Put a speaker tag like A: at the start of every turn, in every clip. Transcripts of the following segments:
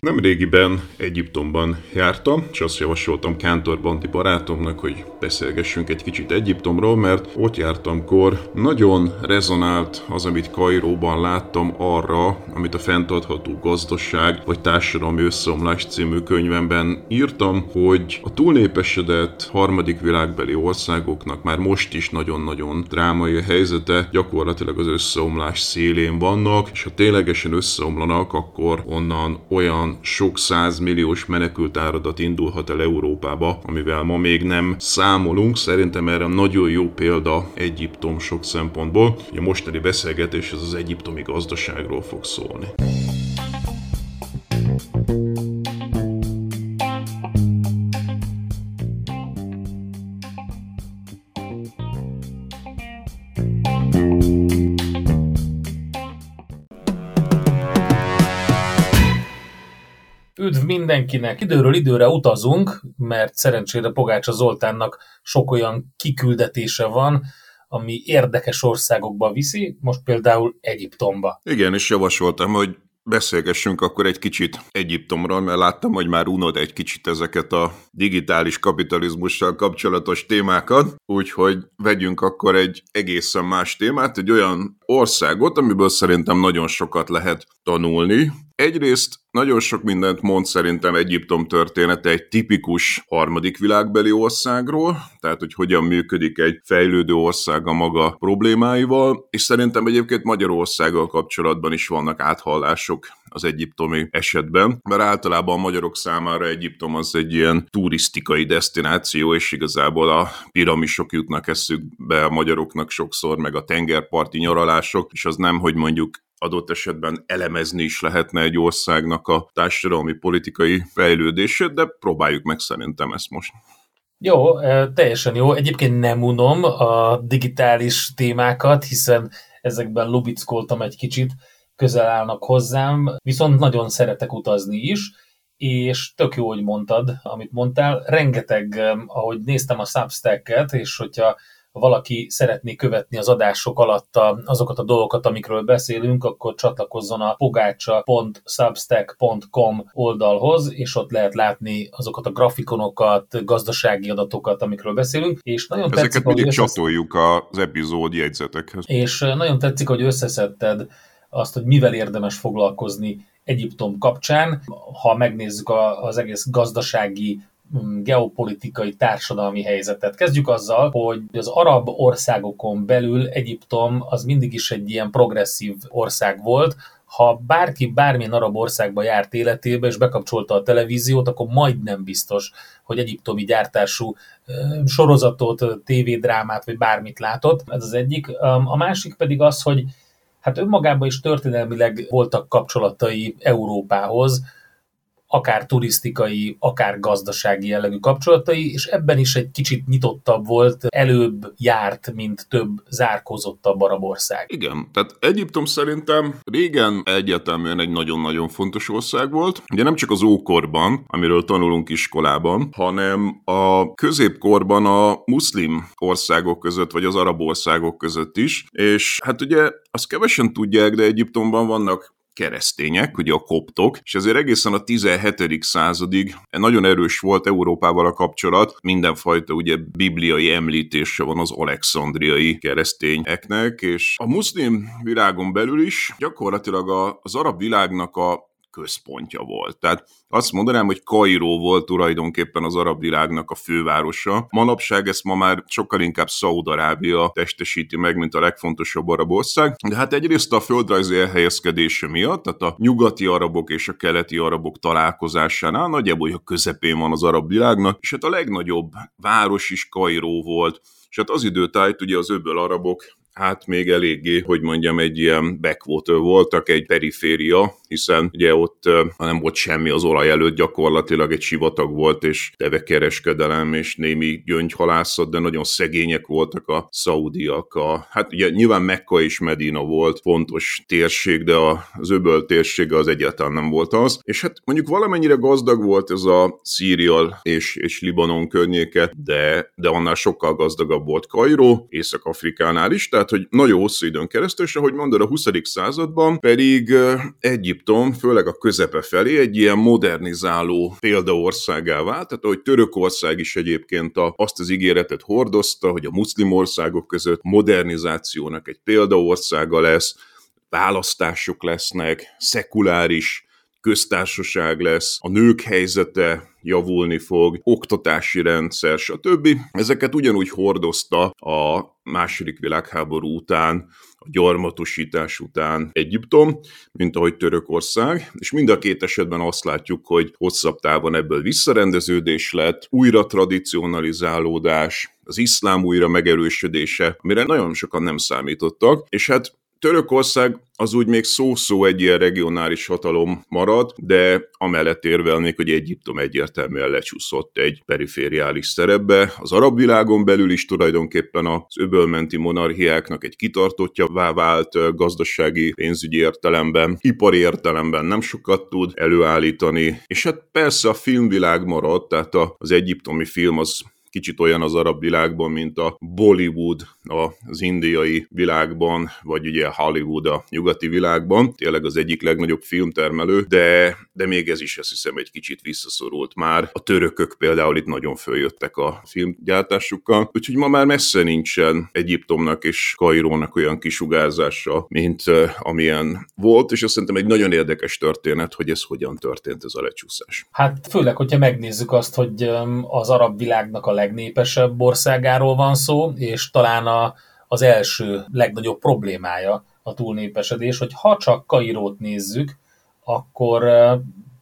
A: Nem régiben Egyiptomban jártam, és azt javasoltam Kántor Banti barátomnak, hogy beszélgessünk egy kicsit Egyiptomról, mert ott jártamkor nagyon rezonált az, amit Kairóban láttam arra, amit a fenntartható gazdaság vagy társadalmi összeomlás című könyvemben írtam, hogy a túlnépesedett harmadik világbeli országoknak már most is nagyon-nagyon drámai a helyzete, gyakorlatilag az összeomlás szélén vannak, és ha ténylegesen összeomlanak, akkor onnan olyan sok százmilliós menekült áradat indulhat el Európába, amivel ma még nem számolunk. Szerintem erre nagyon jó példa Egyiptom sok szempontból. A mostani beszélgetés az az egyiptomi gazdaságról fog szólni.
B: Mindenkinek! Időről időre utazunk, mert szerencsére Pogácsa Zoltánnak sok olyan kiküldetése van, ami érdekes országokba viszi, most például Egyiptomba.
A: Igen, és javasoltam, hogy beszélgessünk akkor egy kicsit Egyiptomról, mert láttam, hogy már unod egy kicsit ezeket a digitális kapitalizmussal kapcsolatos témákat, úgyhogy vegyünk akkor egy egészen más témát, egy olyan országot, amiből szerintem nagyon sokat lehet tanulni, Egyrészt nagyon sok mindent mond szerintem Egyiptom története egy tipikus harmadik világbeli országról, tehát hogy hogyan működik egy fejlődő ország a maga problémáival, és szerintem egyébként Magyarországgal kapcsolatban is vannak áthallások az egyiptomi esetben, mert általában a magyarok számára Egyiptom az egy ilyen turisztikai destináció, és igazából a piramisok jutnak eszükbe a magyaroknak sokszor, meg a tengerparti nyaralások, és az nem, hogy mondjuk adott esetben elemezni is lehetne egy országnak a társadalmi politikai fejlődését, de próbáljuk meg szerintem ezt most.
B: Jó, teljesen jó. Egyébként nem unom a digitális témákat, hiszen ezekben lubickoltam egy kicsit, közel állnak hozzám, viszont nagyon szeretek utazni is, és tök jó, hogy mondtad, amit mondtál. Rengeteg, ahogy néztem a Substack-et, és hogyha valaki szeretné követni az adások alatt azokat a dolgokat, amikről beszélünk, akkor csatlakozzon a pogácsa.substack.com oldalhoz, és ott lehet látni azokat a grafikonokat, gazdasági adatokat, amikről beszélünk. És nagyon
A: Ezeket
B: tetszik,
A: mindig
B: hogy
A: csatoljuk az epizód jegyzetekhez.
B: És nagyon tetszik, hogy összeszedted azt, hogy mivel érdemes foglalkozni Egyiptom kapcsán. Ha megnézzük az egész gazdasági Mm, geopolitikai, társadalmi helyzetet. Kezdjük azzal, hogy az arab országokon belül Egyiptom az mindig is egy ilyen progresszív ország volt, ha bárki bármilyen arab országba járt életébe, és bekapcsolta a televíziót, akkor majdnem biztos, hogy egyiptomi gyártású sorozatot, tévédrámát, vagy bármit látott. Ez az egyik. A másik pedig az, hogy hát önmagában is történelmileg voltak kapcsolatai Európához, akár turisztikai, akár gazdasági jellegű kapcsolatai, és ebben is egy kicsit nyitottabb volt, előbb járt, mint több zárkózottabb arab ország.
A: Igen, tehát Egyiptom szerintem régen egyértelműen egy nagyon-nagyon fontos ország volt. Ugye nem csak az ókorban, amiről tanulunk iskolában, hanem a középkorban a muszlim országok között, vagy az arab országok között is, és hát ugye azt kevesen tudják, de Egyiptomban vannak keresztények, ugye a koptok, és ezért egészen a 17. századig nagyon erős volt Európával a kapcsolat, mindenfajta ugye bibliai említése van az alexandriai keresztényeknek, és a muszlim világon belül is gyakorlatilag az arab világnak a központja volt. Tehát azt mondanám, hogy Kairó volt tulajdonképpen az arab világnak a fővárosa. Manapság ezt ma már sokkal inkább Szaúd-Arábia testesíti meg, mint a legfontosabb arab ország. De hát egyrészt a földrajzi elhelyezkedése miatt, tehát a nyugati arabok és a keleti arabok találkozásánál nagyjából a közepén van az arab világnak, és hát a legnagyobb város is Kairó volt, és hát az időtájt ugye az öböl arabok hát még eléggé, hogy mondjam, egy ilyen backwater voltak, egy periféria, hiszen ugye ott nem volt semmi az olaj előtt, gyakorlatilag egy sivatag volt, és tevekereskedelem, és némi gyöngyhalászat, de nagyon szegények voltak a szaudiak. A, hát ugye nyilván Mekka és Medina volt fontos térség, de az öböl térsége az egyáltalán nem volt az. És hát mondjuk valamennyire gazdag volt ez a Szíria és, és Libanon környéke, de, de annál sokkal gazdagabb volt Kairó, Észak-Afrikánál is, tehát hogy nagyon hosszú időn keresztül, és ahogy mondod, a 20. században pedig Egyiptom, főleg a közepe felé egy ilyen modernizáló példaországá vált, tehát ahogy Törökország is egyébként a, azt az ígéretet hordozta, hogy a muszlim országok között modernizációnak egy példaországa lesz, választások lesznek, szekuláris köztársaság lesz, a nők helyzete javulni fog, oktatási rendszer, stb. Ezeket ugyanúgy hordozta a második világháború után, a gyarmatosítás után Egyiptom, mint ahogy Törökország, és mind a két esetben azt látjuk, hogy hosszabb távon ebből visszarendeződés lett, újra tradicionalizálódás, az iszlám újra megerősödése, amire nagyon sokan nem számítottak, és hát Törökország az úgy még szó-szó egy ilyen regionális hatalom marad, de amellett érvelnék, hogy Egyiptom egyértelműen lecsúszott egy perifériális szerepbe. Az arab világon belül is tulajdonképpen az öbölmenti monarchiáknak egy kitartottja vált gazdasági pénzügyi értelemben, ipari értelemben nem sokat tud előállítani, és hát persze a filmvilág maradt, tehát az egyiptomi film az kicsit olyan az arab világban, mint a Bollywood az indiai világban, vagy ugye Hollywood a nyugati világban. Tényleg az egyik legnagyobb filmtermelő, de, de még ez is azt hiszem egy kicsit visszaszorult már. A törökök például itt nagyon följöttek a filmgyártásukkal, úgyhogy ma már messze nincsen Egyiptomnak és Kairónak olyan kisugárzása, mint amilyen volt, és azt szerintem egy nagyon érdekes történet, hogy ez hogyan történt ez a lecsúszás.
B: Hát főleg, hogyha megnézzük azt, hogy az arab világnak a legnépesebb országáról van szó, és talán a, az első legnagyobb problémája a túlnépesedés, hogy ha csak Kairót nézzük, akkor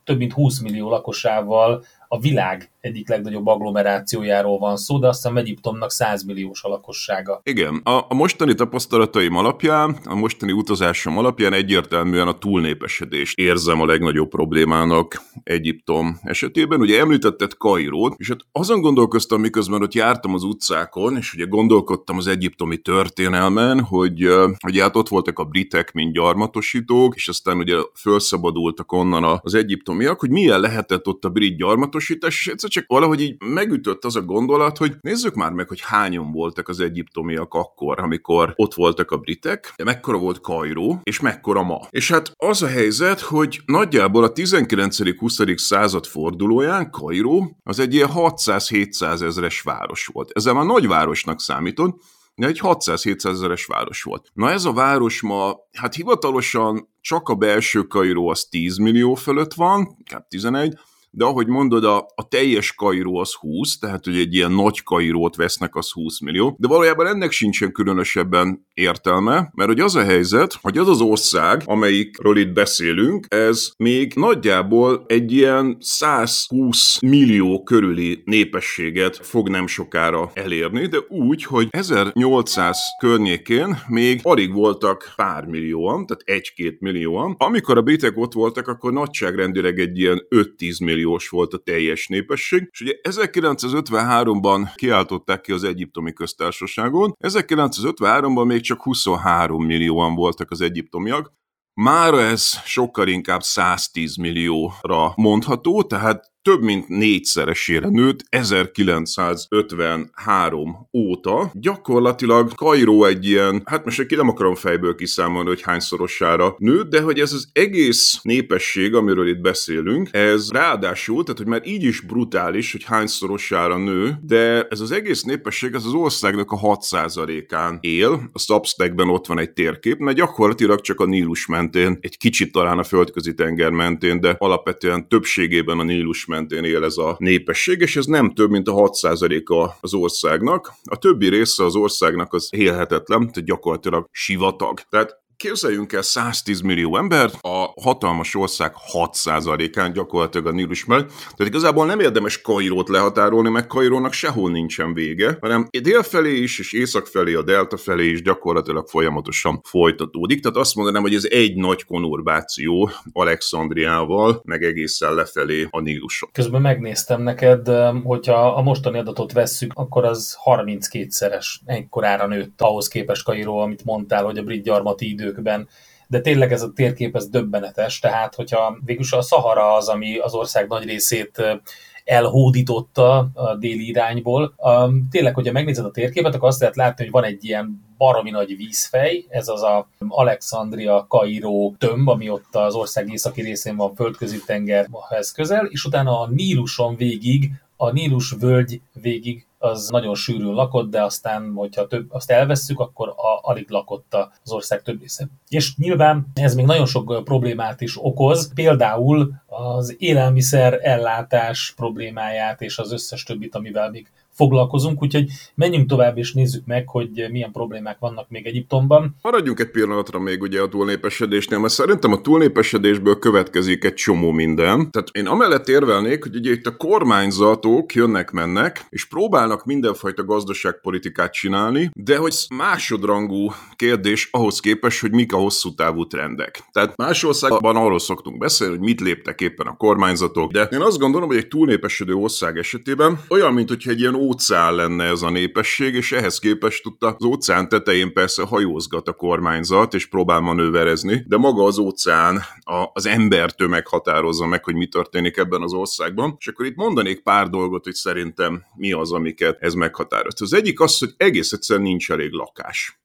B: több mint 20 millió lakosával a világ egyik legnagyobb agglomerációjáról van szó, de azt Egyiptomnak 100 milliós a lakossága.
A: Igen, a, a mostani tapasztalataim alapján, a mostani utazásom alapján egyértelműen a túlnépesedést érzem a legnagyobb problémának Egyiptom esetében. Ugye említetted Kairót, és hát azon gondolkoztam, miközben ott jártam az utcákon, és ugye gondolkodtam az egyiptomi történelmen, hogy, hogy hát ott voltak a britek, mint gyarmatosítók, és aztán ugye felszabadultak onnan az egyiptomiak, hogy milyen lehetett ott a brit gyarmatosítás, és egyszer csak valahogy így megütött az a gondolat, hogy nézzük már meg, hogy hányan voltak az egyiptomiak akkor, amikor ott voltak a britek, de mekkora volt Kairó, és mekkora ma. És hát az a helyzet, hogy nagyjából a 19.-20. század fordulóján Kairó az egy ilyen 600-700 ezres város volt. Ezzel már nagyvárosnak számított, de egy 600-700 ezeres város volt. Na ez a város ma, hát hivatalosan csak a belső Kairó az 10 millió fölött van, kb. 11, de ahogy mondod, a, a teljes kairó az 20, tehát hogy egy ilyen nagy kairót vesznek, az 20 millió, de valójában ennek sincsen különösebben értelme, mert hogy az a helyzet, hogy az az ország, amelyikről itt beszélünk, ez még nagyjából egy ilyen 120 millió körüli népességet fog nem sokára elérni, de úgy, hogy 1800 környékén még alig voltak pár millióan, tehát egy-két millióan. Amikor a britek ott voltak, akkor nagyságrendileg egy ilyen 5-10 millió milliós volt a teljes népesség, és ugye 1953-ban kiáltották ki az egyiptomi köztársaságon, 1953-ban még csak 23 millióan voltak az egyiptomiak, Mára ez sokkal inkább 110 millióra mondható, tehát több mint négyszeresére nőtt 1953 óta. Gyakorlatilag Kairó egy ilyen, hát most ki nem akarom fejből kiszámolni, hogy hányszorosára nőtt, de hogy ez az egész népesség, amiről itt beszélünk, ez ráadásul, tehát hogy már így is brutális, hogy hányszorosára nő, de ez az egész népesség, ez az országnak a 6%-án él. A Substackben ott van egy térkép, mert gyakorlatilag csak a Nílus mentén, egy kicsit talán a földközi tenger mentén, de alapvetően többségében a Nílus mentén él ez a népesség, és ez nem több, mint a 6%-a az országnak. A többi része az országnak az élhetetlen, tehát gyakorlatilag sivatag. Tehát Képzeljünk el 110 millió embert, a hatalmas ország 6%-án gyakorlatilag a Nílus mellett. Tehát igazából nem érdemes Kairót lehatárolni, mert Kairónak sehol nincsen vége, hanem dél felé is, és észak felé, a delta felé is gyakorlatilag folyamatosan folytatódik. Tehát azt mondanám, hogy ez egy nagy konurbáció Alexandriával, meg egészen lefelé a Níluson.
B: Közben megnéztem neked, hogyha a mostani adatot vesszük, akkor az 32-szeres egykorára nőtt ahhoz képest Kairó, amit mondtál, hogy a brit gyarmati idő időkben, de tényleg ez a térkép ez döbbenetes, tehát hogyha végülis a Szahara az, ami az ország nagy részét elhódította a déli irányból. Tényleg, hogyha megnézed a térképet, akkor azt lehet látni, hogy van egy ilyen baromi nagy vízfej, ez az a Alexandria, Kairó tömb, ami ott az ország északi részén van, földközi tengerhez közel, és utána a Níluson végig, a Nílus völgy végig az nagyon sűrűn lakott, de aztán, hogyha több, azt elvesszük, akkor a, alig lakott az ország több része. És nyilván ez még nagyon sok problémát is okoz, például az élelmiszer ellátás problémáját és az összes többit, amivel még foglalkozunk, úgyhogy menjünk tovább és nézzük meg, hogy milyen problémák vannak még Egyiptomban.
A: Maradjunk egy pillanatra még ugye a túlnépesedésnél, mert szerintem a túlnépesedésből következik egy csomó minden. Tehát én amellett érvelnék, hogy ugye itt a kormányzatok jönnek-mennek, és próbálnak mindenfajta gazdaságpolitikát csinálni, de hogy másodrangú kérdés ahhoz képest, hogy mik a hosszú távú trendek. Tehát más országban arról szoktunk beszélni, hogy mit léptek éppen a kormányzatok, de én azt gondolom, hogy egy túlnépesedő ország esetében olyan, mint hogyha egy ilyen óceán lenne ez a népesség, és ehhez képest tudta az óceán tetején persze hajózgat a kormányzat, és próbál manőverezni, de maga az óceán a, az embertömeg határozza meg, hogy mi történik ebben az országban. És akkor itt mondanék pár dolgot, hogy szerintem mi az, amiket ez meghatároz. Az egyik az, hogy egész egyszerűen nincs elég lakás.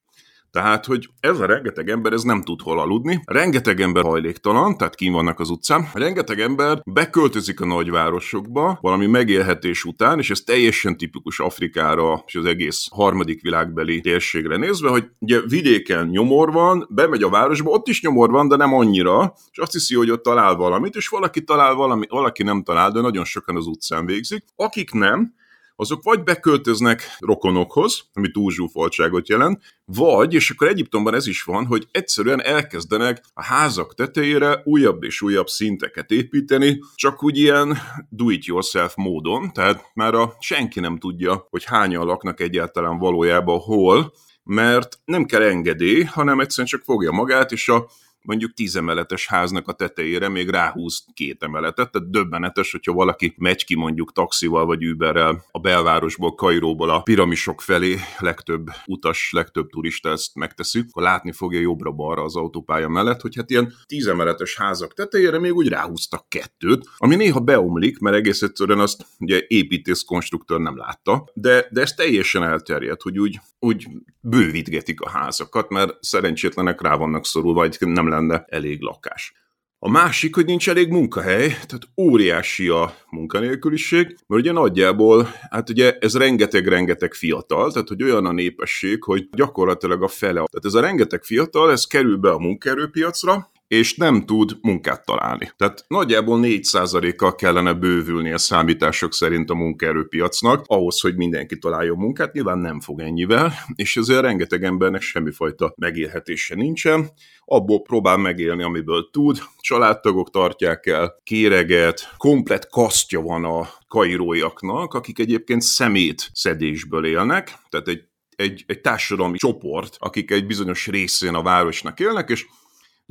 A: Tehát, hogy ez a rengeteg ember ez nem tud hol aludni, rengeteg ember hajléktalan, tehát kín vannak az utcán, rengeteg ember beköltözik a nagyvárosokba valami megélhetés után, és ez teljesen tipikus Afrikára és az egész harmadik világbeli térségre nézve, hogy ugye vidéken nyomor van, bemegy a városba, ott is nyomor van, de nem annyira, és azt hiszi, hogy ott talál valamit, és valaki talál valami, valaki nem talál, de nagyon sokan az utcán végzik. Akik nem, azok vagy beköltöznek rokonokhoz, ami túlzsúfoltságot jelent, vagy, és akkor Egyiptomban ez is van, hogy egyszerűen elkezdenek a házak tetejére újabb és újabb szinteket építeni, csak úgy ilyen do-it-yourself módon, tehát már a senki nem tudja, hogy hányan laknak egyáltalán valójában hol, mert nem kell engedély, hanem egyszerűen csak fogja magát, és a mondjuk tíz emeletes háznak a tetejére még ráhúz két emeletet, tehát döbbenetes, hogyha valaki megy ki mondjuk taxival vagy Uberrel a belvárosból, Kairóból a piramisok felé, legtöbb utas, legtöbb turista ezt megteszi, akkor látni fogja jobbra-balra az autópálya mellett, hogy hát ilyen tíz emeletes házak tetejére még úgy ráhúztak kettőt, ami néha beomlik, mert egész egyszerűen azt ugye építész konstruktőr nem látta, de, de ez teljesen elterjedt, hogy úgy, úgy bővítgetik a házakat, mert szerencsétlenek rá vannak szorulva, vagy nem lenne elég lakás. A másik, hogy nincs elég munkahely, tehát óriási a munkanélküliség, mert ugye nagyjából, hát ugye ez rengeteg-rengeteg fiatal, tehát hogy olyan a népesség, hogy gyakorlatilag a fele. Tehát ez a rengeteg fiatal, ez kerül be a munkaerőpiacra, és nem tud munkát találni. Tehát nagyjából 4%-kal kellene bővülni a számítások szerint a munkaerőpiacnak, ahhoz, hogy mindenki találjon munkát, nyilván nem fog ennyivel, és ezért rengeteg embernek semmifajta megélhetése nincsen, abból próbál megélni, amiből tud, családtagok tartják el, kéreget, komplet kasztja van a kairóiaknak, akik egyébként szemét szedésből élnek, tehát egy egy, egy társadalmi csoport, akik egy bizonyos részén a városnak élnek, és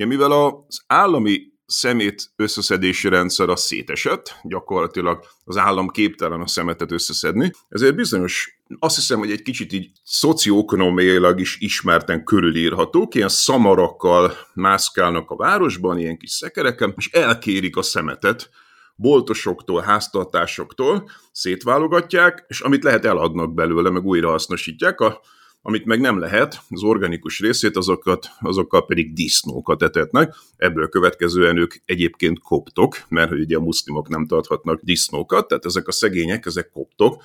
A: Ugye, mivel az állami szemét összeszedési rendszer az szétesett, gyakorlatilag az állam képtelen a szemetet összeszedni, ezért bizonyos, azt hiszem, hogy egy kicsit így szocioekonomiailag is ismerten körülírhatók, ilyen szamarakkal mászkálnak a városban, ilyen kis szekereken, és elkérik a szemetet. Boltosoktól, háztartásoktól szétválogatják, és amit lehet eladnak belőle, meg újra hasznosítják, a amit meg nem lehet, az organikus részét, azokat, azokkal pedig disznókat etetnek. Ebből következően ők egyébként koptok, mert hogy ugye a muszlimok nem tarthatnak disznókat, tehát ezek a szegények, ezek koptok,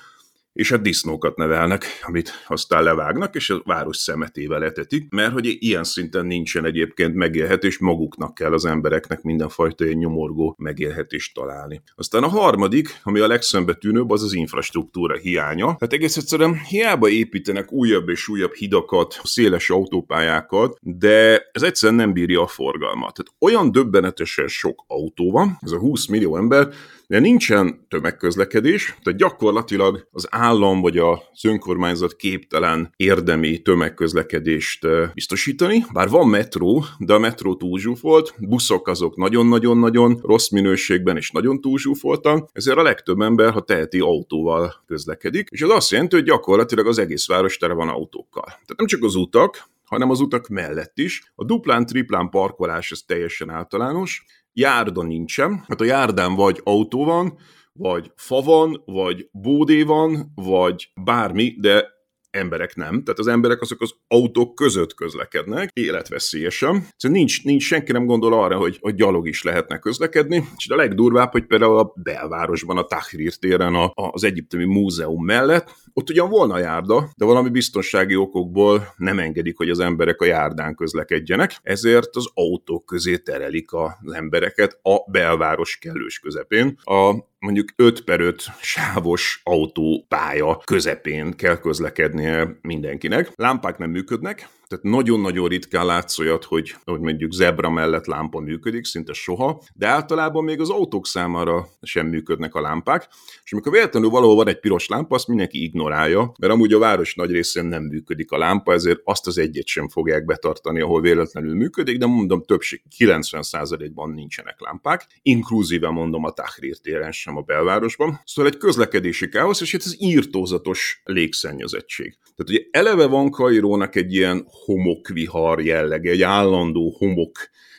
A: és hát disznókat nevelnek, amit aztán levágnak, és a város szemetével etetik, mert hogy ilyen szinten nincsen egyébként megélhetés, maguknak kell az embereknek mindenfajta ilyen nyomorgó megélhetést találni. Aztán a harmadik, ami a legszembetűnőbb, az az infrastruktúra hiánya. Hát egész egyszerűen hiába építenek újabb és újabb hidakat, széles autópályákat, de ez egyszerűen nem bírja a forgalmat. Tehát olyan döbbenetesen sok autó van, ez a 20 millió ember, de nincsen tömegközlekedés, tehát gyakorlatilag az állam vagy az önkormányzat képtelen érdemi tömegközlekedést biztosítani, bár van metró, de a metró túlzsúfolt, buszok azok nagyon-nagyon-nagyon rossz minőségben és nagyon túlzsúfoltak, ezért a legtöbb ember, ha teheti, autóval közlekedik, és ez azt jelenti, hogy gyakorlatilag az egész város tele van autókkal. Tehát nem csak az utak, hanem az utak mellett is. A duplán-triplán parkolás ez teljesen általános, járda nincsen, hát a járdán vagy autó van, vagy fa van, vagy bódé van, vagy bármi, de emberek nem. Tehát az emberek azok az autók között közlekednek, életveszélyesen. Szóval nincs, nincs senki nem gondol arra, hogy, hogy gyalog is lehetne közlekedni. És a legdurvább, hogy például a belvárosban, a Tahrir téren, a, az egyiptomi múzeum mellett, ott ugyan volna járda, de valami biztonsági okokból nem engedik, hogy az emberek a járdán közlekedjenek, ezért az autók közé terelik az embereket a belváros kellős közepén. A mondjuk 5 per 5 sávos autópálya közepén kell közlekednie mindenkinek. Lámpák nem működnek, tehát nagyon-nagyon ritkán látsz olyat, hogy, hogy mondjuk zebra mellett lámpa működik, szinte soha, de általában még az autók számára sem működnek a lámpák, és amikor véletlenül valahol van egy piros lámpa, azt mindenki ignorálja, mert amúgy a város nagy részén nem működik a lámpa, ezért azt az egyet sem fogják betartani, ahol véletlenül működik, de mondom, többség 90%-ban nincsenek lámpák, inkluzíve mondom a Tahrir téren sem a belvárosban. Szóval egy közlekedési káosz, és itt az írtózatos légszennyezettség. Tehát ugye eleve van Kairónak egy ilyen homokvihar jellege, egy állandó homok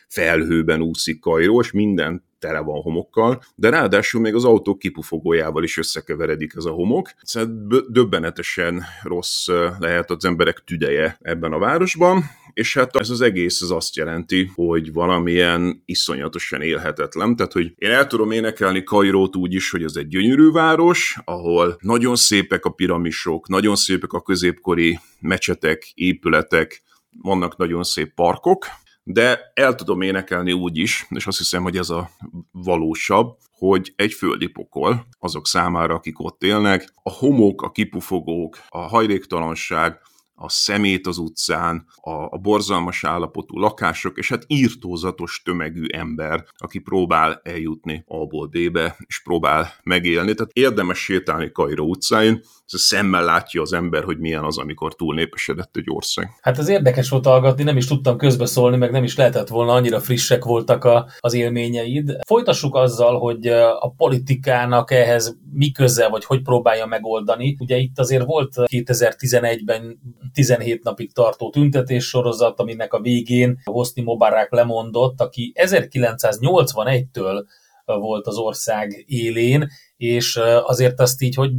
A: felhőben úszik Kairó, és minden tele van homokkal, de ráadásul még az autó kipufogójával is összekeveredik ez a homok. Szóval döbbenetesen rossz lehet az emberek tüdeje ebben a városban, és hát ez az egész az azt jelenti, hogy valamilyen iszonyatosan élhetetlen. Tehát, hogy én el tudom énekelni Kairót úgy is, hogy ez egy gyönyörű város, ahol nagyon szépek a piramisok, nagyon szépek a középkori mecsetek, épületek, vannak nagyon szép parkok, de el tudom énekelni úgy is, és azt hiszem, hogy ez a valósabb, hogy egy földi pokol azok számára, akik ott élnek, a homok, a kipufogók, a hajléktalanság, a szemét az utcán, a, a borzalmas állapotú lakások, és hát írtózatos tömegű ember, aki próbál eljutni A-ból B-be, és próbál megélni. Tehát érdemes sétálni Kairó utcáin, ez szemmel látja az ember, hogy milyen az, amikor túl népesedett egy ország.
B: Hát az érdekes volt hallgatni, nem is tudtam közbeszólni, meg nem is lehetett volna, annyira frissek voltak a, az élményeid. Folytassuk azzal, hogy a politikának ehhez mi köze, vagy hogy próbálja megoldani. Ugye itt azért volt 2011-ben 17 napig tartó tüntetés sorozat, aminek a végén Hosni Mobarák lemondott, aki 1981-től volt az ország élén, és azért azt így, hogy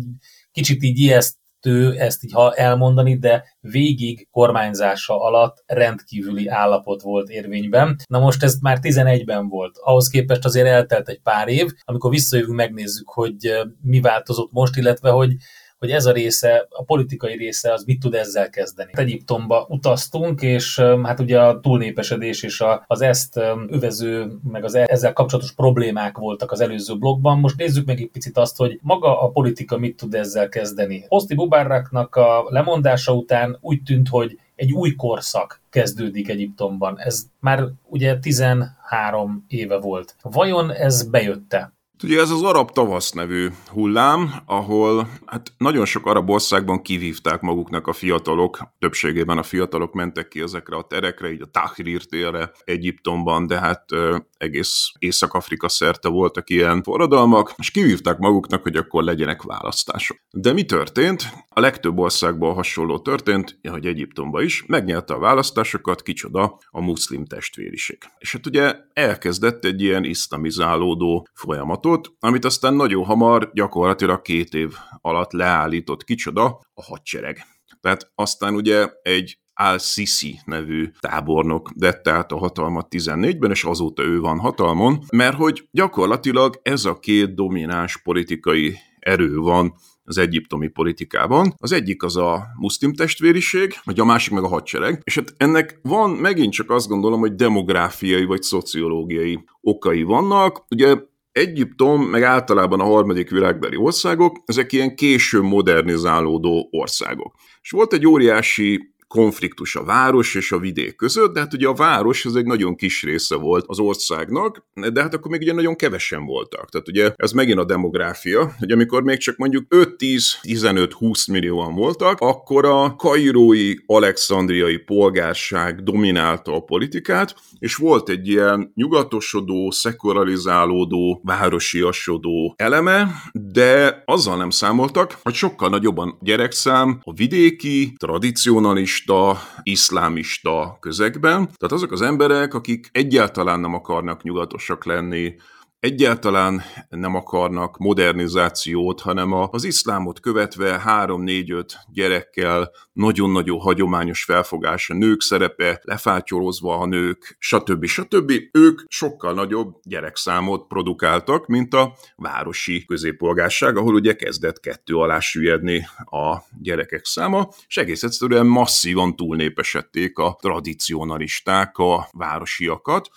B: kicsit így ijesztő ezt így ha elmondani, de végig kormányzása alatt rendkívüli állapot volt érvényben. Na most ez már 11-ben volt. Ahhoz képest azért eltelt egy pár év, amikor visszajövünk, megnézzük, hogy mi változott most, illetve hogy hogy ez a része, a politikai része, az mit tud ezzel kezdeni. Egyiptomba utaztunk, és hát ugye a túlnépesedés és az ezt övező, meg az e, ezzel kapcsolatos problémák voltak az előző blogban. Most nézzük meg egy picit azt, hogy maga a politika mit tud ezzel kezdeni. Oszti Bubárraknak a lemondása után úgy tűnt, hogy egy új korszak kezdődik Egyiptomban. Ez már ugye 13 éve volt. Vajon ez bejötte?
A: Ugye ez az arab tavasz nevű hullám, ahol hát nagyon sok arab országban kivívták maguknak a fiatalok, többségében a fiatalok mentek ki ezekre a terekre, így a Tahrir térre Egyiptomban, de hát ö, egész Észak-Afrika szerte voltak ilyen forradalmak, és kivívták maguknak, hogy akkor legyenek választások. De mi történt? A legtöbb országban hasonló történt, ahogy Egyiptomban is, megnyerte a választásokat, kicsoda a muszlim testvériség. És hát ugye elkezdett egy ilyen iszlamizálódó folyamatot, amit aztán nagyon hamar, gyakorlatilag két év alatt leállított kicsoda a hadsereg. Tehát aztán ugye egy Al-Sisi nevű tábornok vette át a hatalmat 14-ben, és azóta ő van hatalmon, mert hogy gyakorlatilag ez a két domináns politikai erő van az egyiptomi politikában. Az egyik az a muszlim testvériség, vagy a másik meg a hadsereg, és hát ennek van megint csak azt gondolom, hogy demográfiai vagy szociológiai okai vannak. Ugye Egyiptom, meg általában a harmadik világbeli országok, ezek ilyen késő modernizálódó országok. És volt egy óriási konfliktus a város és a vidék között, de hát ugye a város ez egy nagyon kis része volt az országnak, de hát akkor még ugye nagyon kevesen voltak. Tehát ugye ez megint a demográfia, hogy amikor még csak mondjuk 5-10-15-20 millióan voltak, akkor a kairói, alexandriai polgárság dominálta a politikát, és volt egy ilyen nyugatosodó, szekularizációdó, városiasodó eleme, de azzal nem számoltak, hogy sokkal nagyobban gyerekszám a vidéki, tradicionalista, buddhista, iszlámista közegben. Tehát azok az emberek, akik egyáltalán nem akarnak nyugatosak lenni, egyáltalán nem akarnak modernizációt, hanem az iszlámot követve 3-4-5 gyerekkel, nagyon-nagyon hagyományos felfogás a nők szerepe, lefátyorozva a nők, stb. stb. Ők sokkal nagyobb gyerekszámot produkáltak, mint a városi középpolgárság, ahol ugye kezdett kettő alá süllyedni a gyerekek száma, és egész egyszerűen masszívan túlnépesedték a tradicionalisták a városiakat,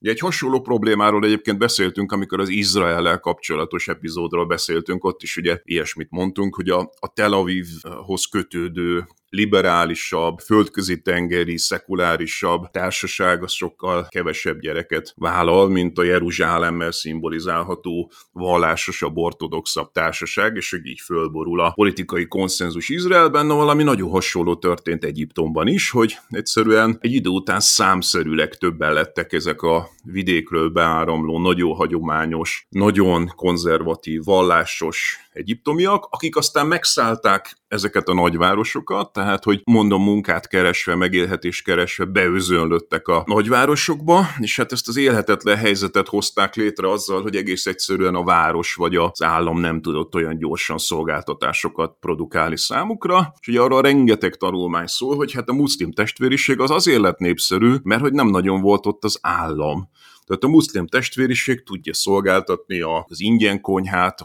A: Ugye egy hasonló problémáról egyébként beszéltünk, amikor az Izrael kapcsolatos epizódról beszéltünk, ott is ugye ilyesmit mondtunk, hogy a, a Tel Avivhoz kötődő liberálisabb, földközi tengeri, szekulárisabb társaság az sokkal kevesebb gyereket vállal, mint a Jeruzsálemmel szimbolizálható vallásosabb, ortodoxabb társaság, és hogy így fölborul a politikai konszenzus Izraelben, no, valami nagyon hasonló történt Egyiptomban is, hogy egyszerűen egy idő után számszerűleg többen lettek ezek a vidékről beáramló, nagyon hagyományos, nagyon konzervatív, vallásos egyiptomiak, akik aztán megszállták ezeket a nagyvárosokat, tehát, hogy mondom, munkát keresve, megélhetést keresve beözönlöttek a nagyvárosokba, és hát ezt az élhetetlen helyzetet hozták létre azzal, hogy egész egyszerűen a város vagy az állam nem tudott olyan gyorsan szolgáltatásokat produkálni számukra, és ugye arra rengeteg tanulmány szól, hogy hát a muszlim testvériség az azért lett népszerű, mert hogy nem nagyon volt ott az állam. Tehát a muszlim testvériség tudja szolgáltatni az ingyen konyhát,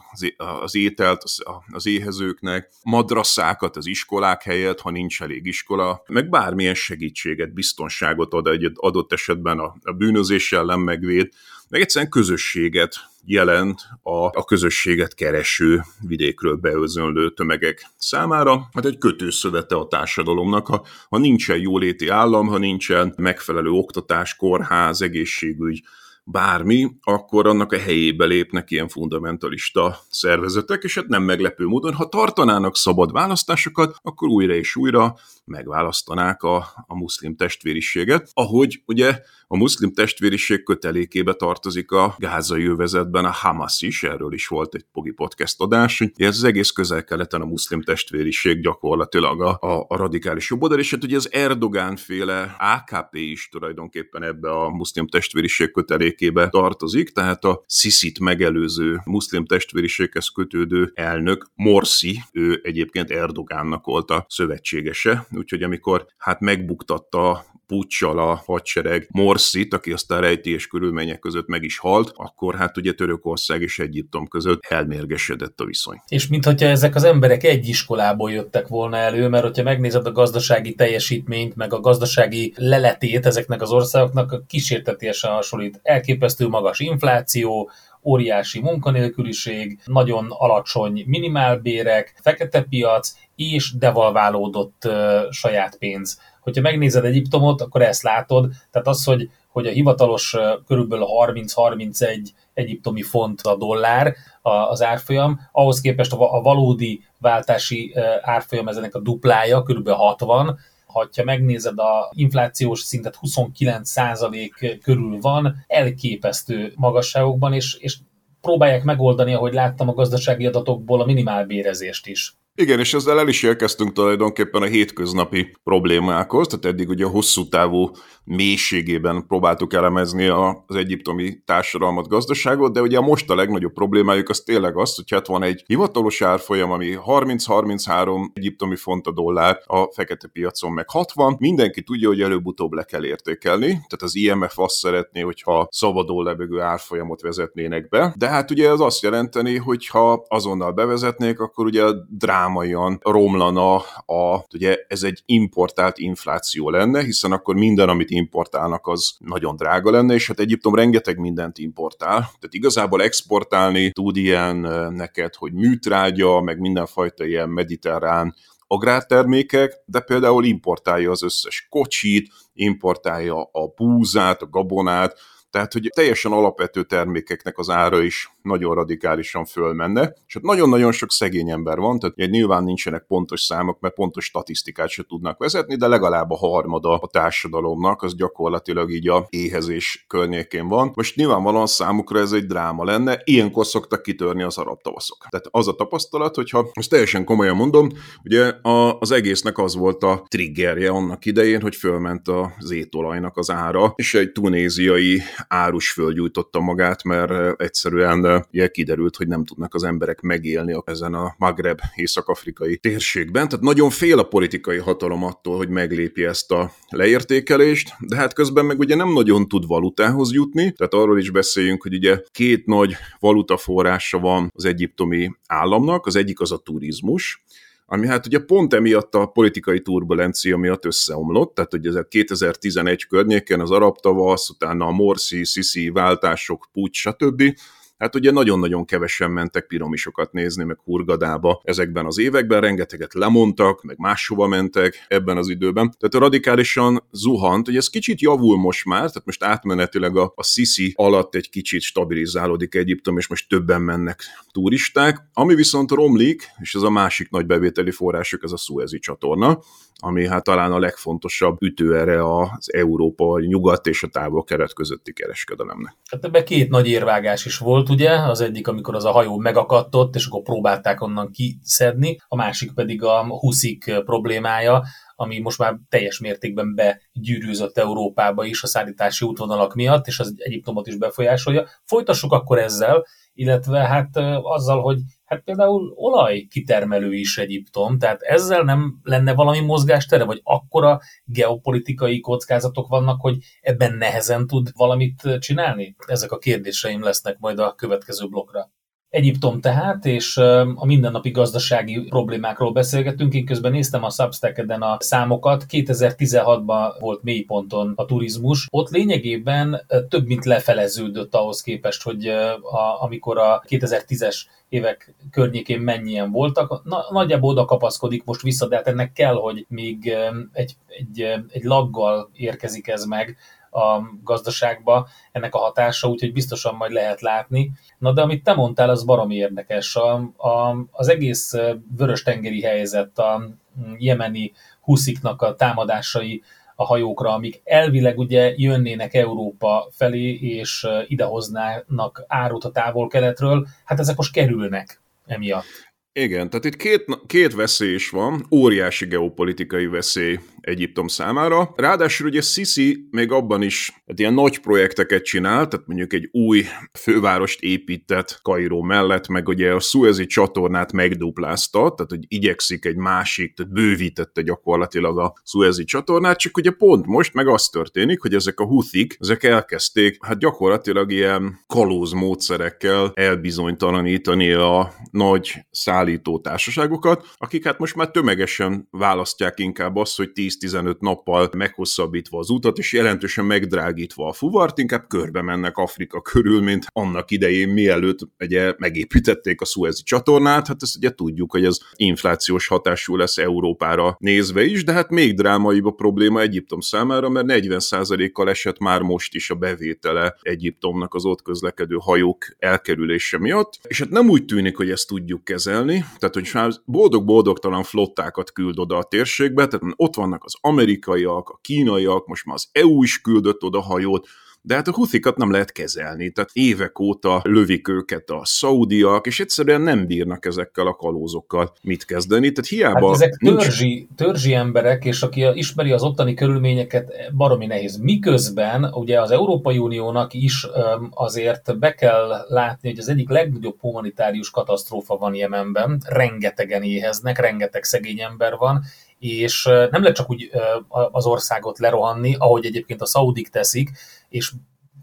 A: az ételt az éhezőknek, madraszákat az iskolák helyett, ha nincs elég iskola, meg bármilyen segítséget, biztonságot ad egy adott esetben a bűnözés ellen megvéd, meg egyszerűen közösséget jelent a, a közösséget kereső vidékről beözönlő tömegek számára. Hát egy kötőszövete a társadalomnak, ha, ha nincsen jóléti állam, ha nincsen megfelelő oktatás, kórház, egészségügy, bármi, akkor annak a helyébe lépnek ilyen fundamentalista szervezetek, és hát nem meglepő módon, ha tartanának szabad választásokat, akkor újra és újra megválasztanák a, a muszlim testvériséget, ahogy ugye a muszlim testvériség kötelékébe tartozik a gázai övezetben a Hamas is, erről is volt egy Pogi podcast adás, hogy ez az egész közel-keleten a muszlim testvériség gyakorlatilag a, a, a radikális jobboldal, és hát ugye az Erdogán féle AKP is tulajdonképpen ebbe a muszlim testvériség kötelékébe tartozik, tehát a Sisit megelőző muszlim testvériséghez kötődő elnök Morsi, ő egyébként Erdogánnak volt a szövetségese, úgyhogy amikor hát megbuktatta puccsal a hadsereg Morszit, aki aztán rejtélyes körülmények között meg is halt, akkor hát ugye Törökország és Egyiptom között elmérgesedett a viszony.
B: És mintha ezek az emberek egy iskolából jöttek volna elő, mert hogyha megnézed a gazdasági teljesítményt, meg a gazdasági leletét ezeknek az országoknak, kísértetiesen hasonlít. Elképesztő magas infláció, óriási munkanélküliség, nagyon alacsony minimálbérek, fekete piac és devalválódott uh, saját pénz hogyha megnézed Egyiptomot, akkor ezt látod, tehát az, hogy, hogy a hivatalos körülbelül 30-31 egyiptomi font a dollár az árfolyam, ahhoz képest a valódi váltási árfolyam ezenek a duplája, körülbelül 60, ha megnézed a inflációs szintet 29% körül van, elképesztő magasságokban, és, és próbálják megoldani, ahogy láttam a gazdasági adatokból, a minimálbérezést is.
A: Igen, és ezzel el is érkeztünk tulajdonképpen a hétköznapi problémákhoz, tehát eddig ugye a hosszú távú mélységében próbáltuk elemezni az egyiptomi társadalmat, gazdaságot, de ugye most a legnagyobb problémájuk az tényleg az, hogy hát van egy hivatalos árfolyam, ami 30-33 egyiptomi font a dollár, a fekete piacon meg 60, mindenki tudja, hogy előbb-utóbb le kell értékelni, tehát az IMF azt szeretné, hogyha szabadon lebegő árfolyamot vezetnének be, de hát ugye ez azt jelenteni, hogy ha azonnal bevezetnék, akkor ugye drámaian romlana a, ugye ez egy importált infláció lenne, hiszen akkor minden, amit importálnak, az nagyon drága lenne, és hát Egyiptom rengeteg mindent importál. Tehát igazából exportálni tud ilyen neked, hogy műtrágya, meg mindenfajta ilyen mediterrán agrártermékek, de például importálja az összes kocsit, importálja a búzát, a gabonát, tehát, hogy teljesen alapvető termékeknek az ára is nagyon radikálisan fölmenne, és hát nagyon-nagyon sok szegény ember van, tehát nyilván nincsenek pontos számok, mert pontos statisztikát se tudnak vezetni, de legalább a harmada a társadalomnak az gyakorlatilag így a éhezés környékén van. Most nyilvánvalóan számukra ez egy dráma lenne, ilyenkor szoktak kitörni az arab tavaszok. Tehát az a tapasztalat, hogyha ezt teljesen komolyan mondom, ugye az egésznek az volt a triggerje annak idején, hogy fölment az étolajnak az ára, és egy tunéziai árus fölgyújtotta magát, mert egyszerűen ugye kiderült, hogy nem tudnak az emberek megélni ezen a Magreb észak-afrikai térségben. Tehát nagyon fél a politikai hatalom attól, hogy meglépi ezt a leértékelést, de hát közben meg ugye nem nagyon tud valutához jutni, tehát arról is beszéljünk, hogy ugye két nagy valutaforrása van az egyiptomi államnak, az egyik az a turizmus, ami hát ugye pont emiatt a politikai turbulencia miatt összeomlott, tehát hogy ez a 2011 környéken az arab tavasz, utána a Morsi, Sisi váltások, pucs, stb Hát ugye nagyon-nagyon kevesen mentek piramisokat nézni, meg Hurgadába ezekben az években, rengeteget lemondtak, meg máshova mentek ebben az időben. Tehát radikálisan zuhant, hogy ez kicsit javul most már, tehát most átmenetileg a, a Sisi alatt egy kicsit stabilizálódik Egyiptom, és most többen mennek turisták. Ami viszont romlik, és ez a másik nagy bevételi forrásuk, ez a Suezi csatorna, ami hát talán a legfontosabb ütőere az Európa, nyugat és a távol-kelet közötti kereskedelemnek.
B: Hát ebben két nagy érvágás is volt, ugye? Az egyik, amikor az a hajó megakadtott, és akkor próbálták onnan kiszedni, a másik pedig a huszik problémája, ami most már teljes mértékben begyűrűzött Európába is a szállítási útvonalak miatt, és az Egyiptomot is befolyásolja. Folytassuk akkor ezzel, illetve hát azzal, hogy hát például olaj kitermelő is Egyiptom, tehát ezzel nem lenne valami mozgástere, vagy akkora geopolitikai kockázatok vannak, hogy ebben nehezen tud valamit csinálni? Ezek a kérdéseim lesznek majd a következő blokkra. Egyiptom tehát, és a mindennapi gazdasági problémákról beszélgetünk. Én közben néztem a substack a számokat. 2016-ban volt mélyponton a turizmus. Ott lényegében több mint lefeleződött ahhoz képest, hogy a, amikor a 2010-es évek környékén mennyien voltak. Na, nagyjából oda kapaszkodik most vissza, de hát ennek kell, hogy még egy, egy, egy laggal érkezik ez meg, a gazdaságba ennek a hatása, úgyhogy biztosan majd lehet látni. Na de amit te mondtál, az baromi érdekes. A, a, az egész vörös-tengeri helyzet, a jemeni husziknak a támadásai a hajókra, amik elvileg ugye jönnének Európa felé, és idehoznának árut a távol-keletről, hát ezek most kerülnek emiatt.
A: Igen, tehát itt két, két veszély is van, óriási geopolitikai veszély Egyiptom számára. Ráadásul ugye Sisi még abban is hát ilyen nagy projekteket csinál, tehát mondjuk egy új fővárost épített Kairó mellett, meg ugye a Suezi csatornát megduplázta, tehát hogy igyekszik egy másik, tehát bővítette gyakorlatilag a Suezi csatornát, csak ugye pont most meg az történik, hogy ezek a Huthik, ezek elkezdték hát gyakorlatilag ilyen kalóz módszerekkel elbizonytalanítani a nagy szállító társaságokat, akik hát most már tömegesen választják inkább azt, hogy 10 10-15 nappal meghosszabbítva az utat, és jelentősen megdrágítva a fuvart, inkább körbe mennek Afrika körül, mint annak idején, mielőtt ugye megépítették a Suezi csatornát, hát ezt ugye tudjuk, hogy ez inflációs hatású lesz Európára nézve is, de hát még drámaibb a probléma Egyiptom számára, mert 40%-kal esett már most is a bevétele Egyiptomnak az ott közlekedő hajók elkerülése miatt, és hát nem úgy tűnik, hogy ezt tudjuk kezelni, tehát hogy már boldog-boldogtalan flottákat küld oda a térségbe, tehát ott vannak az amerikaiak, a kínaiak, most már az EU is küldött oda hajót, de hát a huthikat nem lehet kezelni, tehát évek óta lövik őket a szaudiak, és egyszerűen nem bírnak ezekkel a kalózokkal mit kezdeni, tehát hiába...
B: Hát ezek törzsi, nincs... törzsi emberek, és aki ismeri az ottani körülményeket, baromi nehéz. Miközben ugye az Európai Uniónak is azért be kell látni, hogy az egyik legnagyobb humanitárius katasztrófa van Jemenben, rengetegen éheznek, rengeteg szegény ember van, és nem lehet csak úgy az országot lerohanni, ahogy egyébként a szaudik teszik, és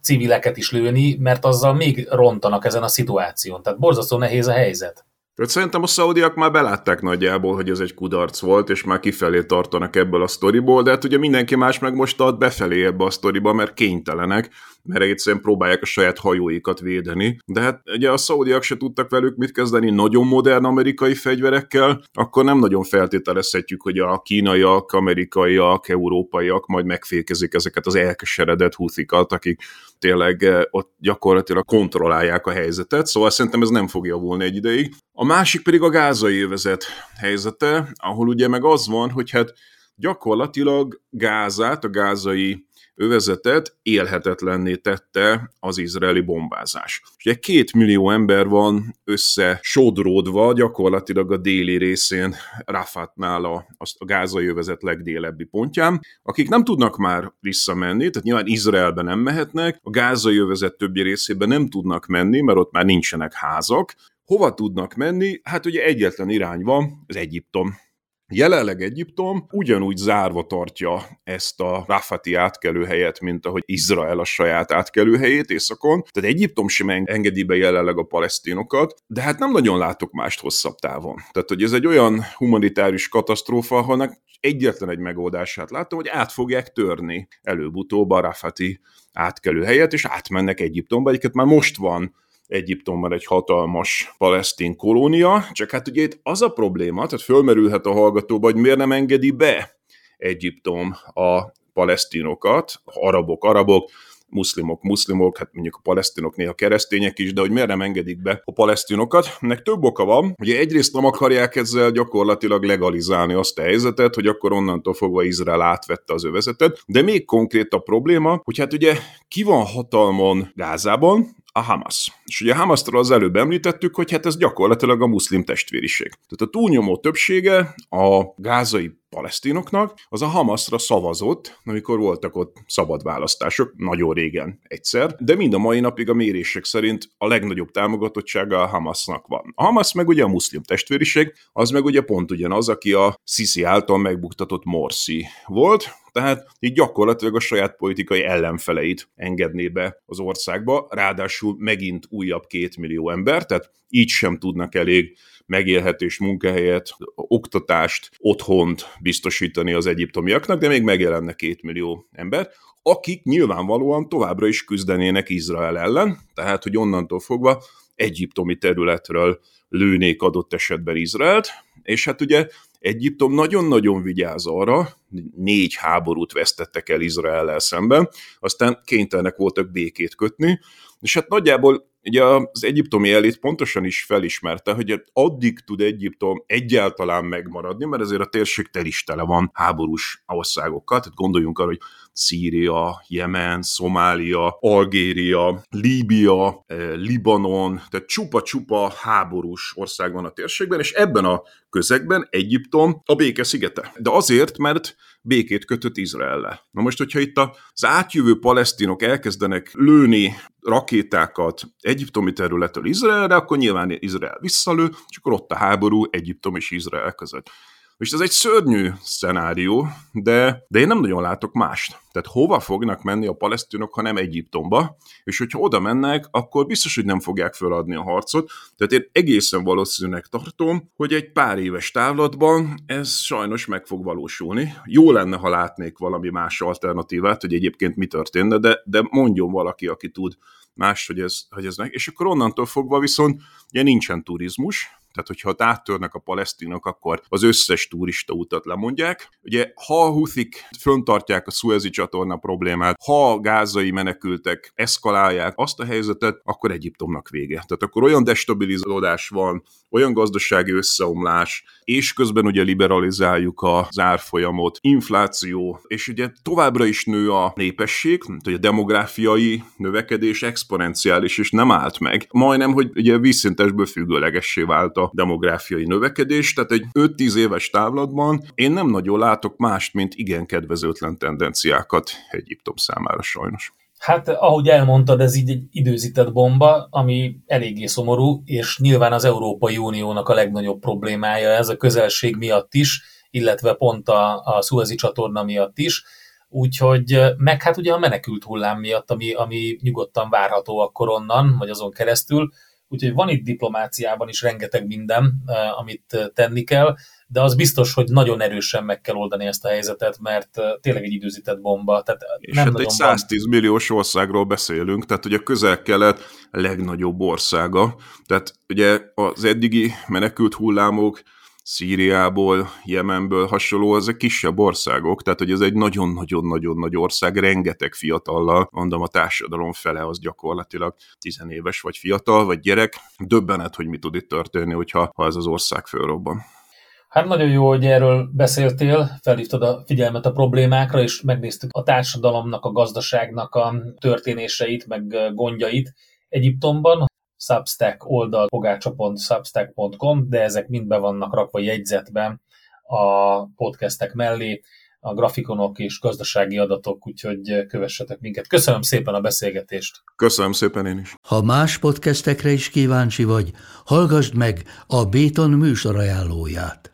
B: civileket is lőni, mert azzal még rontanak ezen a szituáción. Tehát borzasztó nehéz a helyzet.
A: Tehát szerintem a szaudiak már belátták nagyjából, hogy ez egy kudarc volt, és már kifelé tartanak ebből a sztoriból, de hát ugye mindenki más meg most ad befelé ebbe a sztoriba, mert kénytelenek, mert egyszerűen próbálják a saját hajóikat védeni. De hát ugye a szaudiak se tudtak velük mit kezdeni nagyon modern amerikai fegyverekkel, akkor nem nagyon feltételezhetjük, hogy a kínaiak, amerikaiak, európaiak majd megfékezik ezeket az elkeseredett húzikat, akik tényleg eh, ott gyakorlatilag kontrollálják a helyzetet, szóval szerintem ez nem fog javulni egy ideig. A másik pedig a gázai övezet helyzete, ahol ugye meg az van, hogy hát gyakorlatilag Gázát, a gázai övezetet élhetetlenné tette az izraeli bombázás. Ugye két millió ember van össze sodródva gyakorlatilag a déli részén Rafatnál a, a gázai övezet legdélebbi pontján, akik nem tudnak már visszamenni, tehát nyilván Izraelbe nem mehetnek, a gázai övezet többi részében nem tudnak menni, mert ott már nincsenek házak, Hova tudnak menni? Hát ugye egyetlen irány van, az Egyiptom. Jelenleg Egyiptom ugyanúgy zárva tartja ezt a Rafati átkelőhelyet, mint ahogy Izrael a saját átkelőhelyét északon. Tehát Egyiptom sem engedi be jelenleg a palesztinokat, de hát nem nagyon látok mást hosszabb távon. Tehát, hogy ez egy olyan humanitárius katasztrófa, ahol egyetlen egy megoldását látom, hogy át fogják törni előbb-utóbb a Rafati átkelőhelyet, és átmennek Egyiptomba. Egyiket már most van Egyiptomban egy hatalmas palesztin kolónia, csak hát ugye itt az a probléma, tehát fölmerülhet a hallgatóba, hogy miért nem engedi be Egyiptom a palesztinokat, arabok, arabok, muszlimok, muszlimok, hát mondjuk a palesztinok néha keresztények is, de hogy miért nem engedik be a palesztinokat. Ennek több oka van, hogy egyrészt nem akarják ezzel gyakorlatilag legalizálni azt a helyzetet, hogy akkor onnantól fogva Izrael átvette az övezetet, de még konkrét a probléma, hogy hát ugye ki van hatalmon Gázában, a Hamas. És ugye a Hamasztról az előbb említettük, hogy hát ez gyakorlatilag a muszlim testvériség. Tehát a túlnyomó többsége a gázai palesztinoknak, az a Hamasra szavazott, amikor voltak ott szabad választások, nagyon régen egyszer, de mind a mai napig a mérések szerint a legnagyobb támogatottsága a Hamasnak van. A Hamas meg ugye a muszlim testvériség, az meg ugye pont ugyanaz, aki a Sisi által megbuktatott Morsi volt, tehát így gyakorlatilag a saját politikai ellenfeleit engedné be az országba, ráadásul megint újabb két millió ember, tehát így sem tudnak elég megélhetést, munkahelyet, oktatást, otthont biztosítani az egyiptomiaknak, de még megjelenne két millió ember, akik nyilvánvalóan továbbra is küzdenének Izrael ellen, tehát hogy onnantól fogva egyiptomi területről lőnék adott esetben Izraelt, és hát ugye Egyiptom nagyon-nagyon vigyáz arra, négy háborút vesztettek el Izrael szemben, aztán kénytelenek voltak békét kötni, és hát nagyjából ugye az egyiptomi elit pontosan is felismerte, hogy addig tud Egyiptom egyáltalán megmaradni, mert azért a térség tel is tele van háborús országokkal, tehát gondoljunk arra, hogy Szíria, Jemen, Szomália, Algéria, Líbia, eh, Libanon, tehát csupa-csupa háborús ország van a térségben, és ebben a közegben Egyiptom a béke szigete. De azért, mert békét kötött Izraelle. Na most, hogyha itt az átjövő palesztinok elkezdenek lőni rakétákat egyiptomi területről Izraelre, akkor nyilván Izrael visszalő, és akkor ott a háború Egyiptom és Izrael között. És ez egy szörnyű szenárió, de, de én nem nagyon látok mást. Tehát hova fognak menni a palesztinok, ha nem Egyiptomba, és hogyha oda mennek, akkor biztos, hogy nem fogják feladni a harcot. Tehát én egészen valószínűnek tartom, hogy egy pár éves távlatban ez sajnos meg fog valósulni. Jó lenne, ha látnék valami más alternatívát, hogy egyébként mi történne, de, de mondjon valaki, aki tud más, hogy ez, hogy ez meg. És akkor onnantól fogva viszont ugye nincsen turizmus, Tehát, hogyha ott áttörnek a palesztinok, akkor az összes turista utat lemondják. Ugye, ha a Huthik föntartják a Suezi csatorna problémát, ha a gázai menekültek eszkalálják azt a helyzetet, akkor Egyiptomnak vége. Tehát akkor olyan destabilizálódás van, olyan gazdasági összeomlás, és közben ugye liberalizáljuk az árfolyamot, infláció, és ugye továbbra is nő a népesség, hogy a demográfiai növekedés exponenciális, és nem állt meg. Majdnem, hogy ugye vízszintesből függőlegessé vált a demográfiai növekedés, tehát egy 5-10 éves távlatban én nem nagyon látok mást, mint igen kedvezőtlen tendenciákat Egyiptom számára sajnos.
B: Hát, ahogy elmondtad, ez így egy időzített bomba, ami eléggé szomorú, és nyilván az Európai Uniónak a legnagyobb problémája ez a közelség miatt is, illetve pont a, a Suezi csatorna miatt is. Úgyhogy, meg hát ugye a menekült hullám miatt, ami, ami nyugodtan várható akkor onnan, vagy azon keresztül. Úgyhogy van itt diplomáciában is rengeteg minden, amit tenni kell, de az biztos, hogy nagyon erősen meg kell oldani ezt a helyzetet, mert tényleg egy időzített bomba. Tehát
A: és nem hát egy 110 van... milliós országról beszélünk, tehát ugye a közel-kelet legnagyobb országa, tehát ugye az eddigi menekült hullámok Szíriából, Jemenből hasonló, ezek kisebb országok, tehát hogy ez egy nagyon-nagyon-nagyon nagy ország, rengeteg fiatallal, mondom a társadalom fele az gyakorlatilag tizenéves vagy fiatal, vagy gyerek. Döbbenet, hogy mi tud itt történni, hogyha ha ez az ország fölrobban.
B: Hát nagyon jó, hogy erről beszéltél, felhívtad a figyelmet a problémákra, és megnéztük a társadalomnak, a gazdaságnak a történéseit, meg gondjait Egyiptomban. Substack oldal pogácsa.substack.com, de ezek mind be vannak rakva jegyzetben a podcastek mellé, a grafikonok és gazdasági adatok, úgyhogy kövessetek minket. Köszönöm szépen a beszélgetést!
A: Köszönöm szépen én is!
C: Ha más podcastekre is kíváncsi vagy, hallgassd meg a Béton műsor ajánlóját.